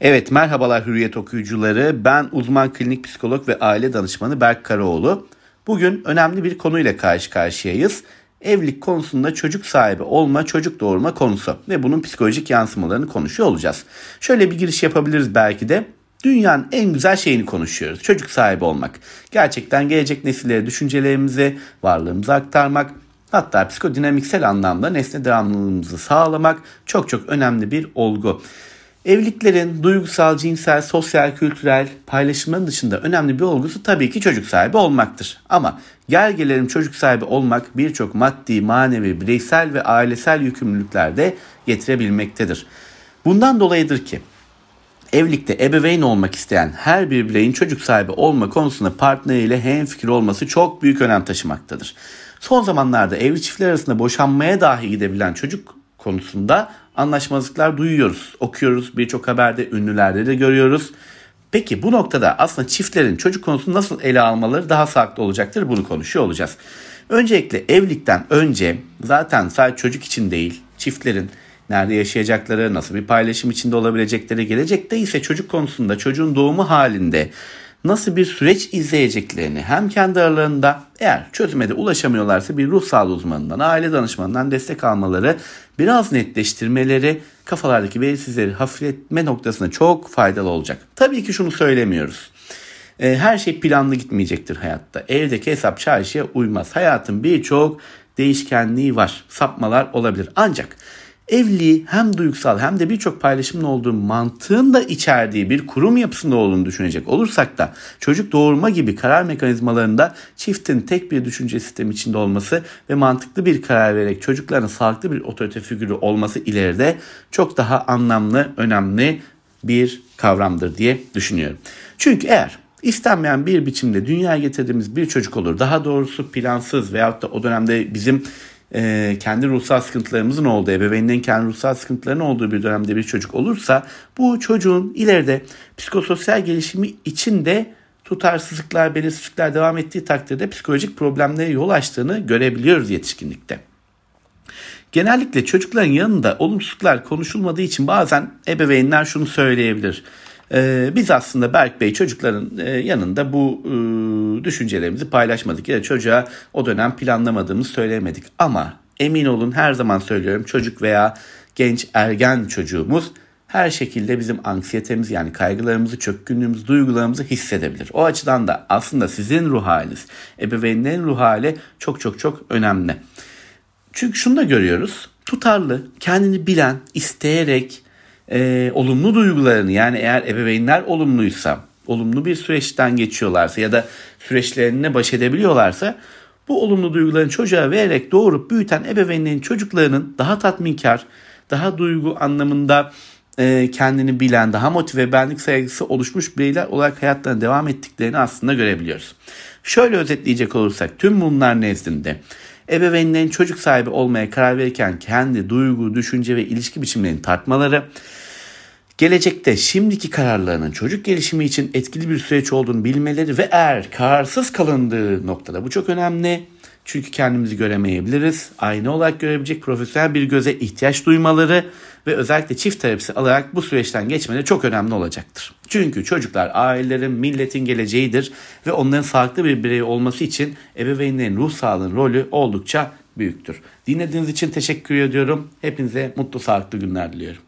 Evet merhabalar Hürriyet okuyucuları. Ben uzman klinik psikolog ve aile danışmanı Berk Karaoğlu. Bugün önemli bir konuyla karşı karşıyayız. Evlilik konusunda çocuk sahibi olma, çocuk doğurma konusu ve bunun psikolojik yansımalarını konuşuyor olacağız. Şöyle bir giriş yapabiliriz belki de. Dünyanın en güzel şeyini konuşuyoruz. Çocuk sahibi olmak. Gerçekten gelecek nesillere düşüncelerimizi, varlığımızı aktarmak, hatta psikodinamiksel anlamda nesne devamlılığımızı sağlamak çok çok önemli bir olgu. Evliliklerin duygusal, cinsel, sosyal, kültürel paylaşımların dışında önemli bir olgusu tabii ki çocuk sahibi olmaktır. Ama gel gelelim çocuk sahibi olmak birçok maddi, manevi, bireysel ve ailesel yükümlülükler de getirebilmektedir. Bundan dolayıdır ki evlilikte ebeveyn olmak isteyen her bir bireyin çocuk sahibi olma konusunda partneriyle hemfikir olması çok büyük önem taşımaktadır. Son zamanlarda evli çiftler arasında boşanmaya dahi gidebilen çocuk konusunda anlaşmazlıklar duyuyoruz, okuyoruz. Birçok haberde, ünlülerde de görüyoruz. Peki bu noktada aslında çiftlerin çocuk konusunu nasıl ele almaları daha sağlıklı olacaktır bunu konuşuyor olacağız. Öncelikle evlilikten önce zaten sadece çocuk için değil çiftlerin nerede yaşayacakları, nasıl bir paylaşım içinde olabilecekleri, gelecekte ise çocuk konusunda çocuğun doğumu halinde nasıl bir süreç izleyeceklerini hem kendi aralarında eğer çözüme de ulaşamıyorlarsa bir ruh sağlığı uzmanından, aile danışmanından destek almaları, biraz netleştirmeleri, kafalardaki belirsizleri hafifletme noktasında çok faydalı olacak. Tabii ki şunu söylemiyoruz. E, her şey planlı gitmeyecektir hayatta. Evdeki hesap çarşıya uymaz. Hayatın birçok değişkenliği var. Sapmalar olabilir. Ancak evliliği hem duygusal hem de birçok paylaşımın olduğu mantığın da içerdiği bir kurum yapısında olduğunu düşünecek olursak da çocuk doğurma gibi karar mekanizmalarında çiftin tek bir düşünce sistemi içinde olması ve mantıklı bir karar vererek çocukların sağlıklı bir otorite figürü olması ileride çok daha anlamlı, önemli bir kavramdır diye düşünüyorum. Çünkü eğer istenmeyen bir biçimde dünyaya getirdiğimiz bir çocuk olur. Daha doğrusu plansız veyahut da o dönemde bizim e, kendi ruhsal sıkıntılarımızın olduğu, ebeveynlerin kendi ruhsal sıkıntılarının olduğu bir dönemde bir çocuk olursa bu çocuğun ileride psikososyal gelişimi için de tutarsızlıklar, belirsizlikler devam ettiği takdirde psikolojik problemlere yol açtığını görebiliyoruz yetişkinlikte. Genellikle çocukların yanında olumsuzluklar konuşulmadığı için bazen ebeveynler şunu söyleyebilir. Ee, biz aslında Berk Bey çocukların e, yanında bu e, düşüncelerimizi paylaşmadık ya da çocuğa o dönem planlamadığımız söylemedik. Ama emin olun her zaman söylüyorum çocuk veya genç ergen çocuğumuz her şekilde bizim anksiyetemiz yani kaygılarımızı, çökkünlüğümüzü, duygularımızı hissedebilir. O açıdan da aslında sizin ruh haliniz, ebeveynlerin ruh hali çok çok çok önemli. Çünkü şunu da görüyoruz. Tutarlı, kendini bilen, isteyerek, e, olumlu duygularını yani eğer ebeveynler olumluysa, olumlu bir süreçten geçiyorlarsa ya da süreçlerine baş edebiliyorlarsa bu olumlu duygularını çocuğa vererek doğurup büyüten ebeveynlerin çocuklarının daha tatminkar, daha duygu anlamında e, kendini bilen, daha motive, benlik saygısı oluşmuş bireyler olarak hayatlarına devam ettiklerini aslında görebiliyoruz. Şöyle özetleyecek olursak tüm bunlar nezdinde ebeveynlerin çocuk sahibi olmaya karar verirken kendi duygu, düşünce ve ilişki biçimlerini tartmaları, gelecekte şimdiki kararlarının çocuk gelişimi için etkili bir süreç olduğunu bilmeleri ve eğer kararsız kalındığı noktada bu çok önemli. Çünkü kendimizi göremeyebiliriz. Aynı olarak görebilecek profesyonel bir göze ihtiyaç duymaları ve özellikle çift terapisi alarak bu süreçten geçmeleri çok önemli olacaktır. Çünkü çocuklar ailelerin, milletin geleceğidir ve onların sağlıklı bir birey olması için ebeveynlerin ruh sağlığının rolü oldukça büyüktür. Dinlediğiniz için teşekkür ediyorum. Hepinize mutlu sağlıklı günler diliyorum.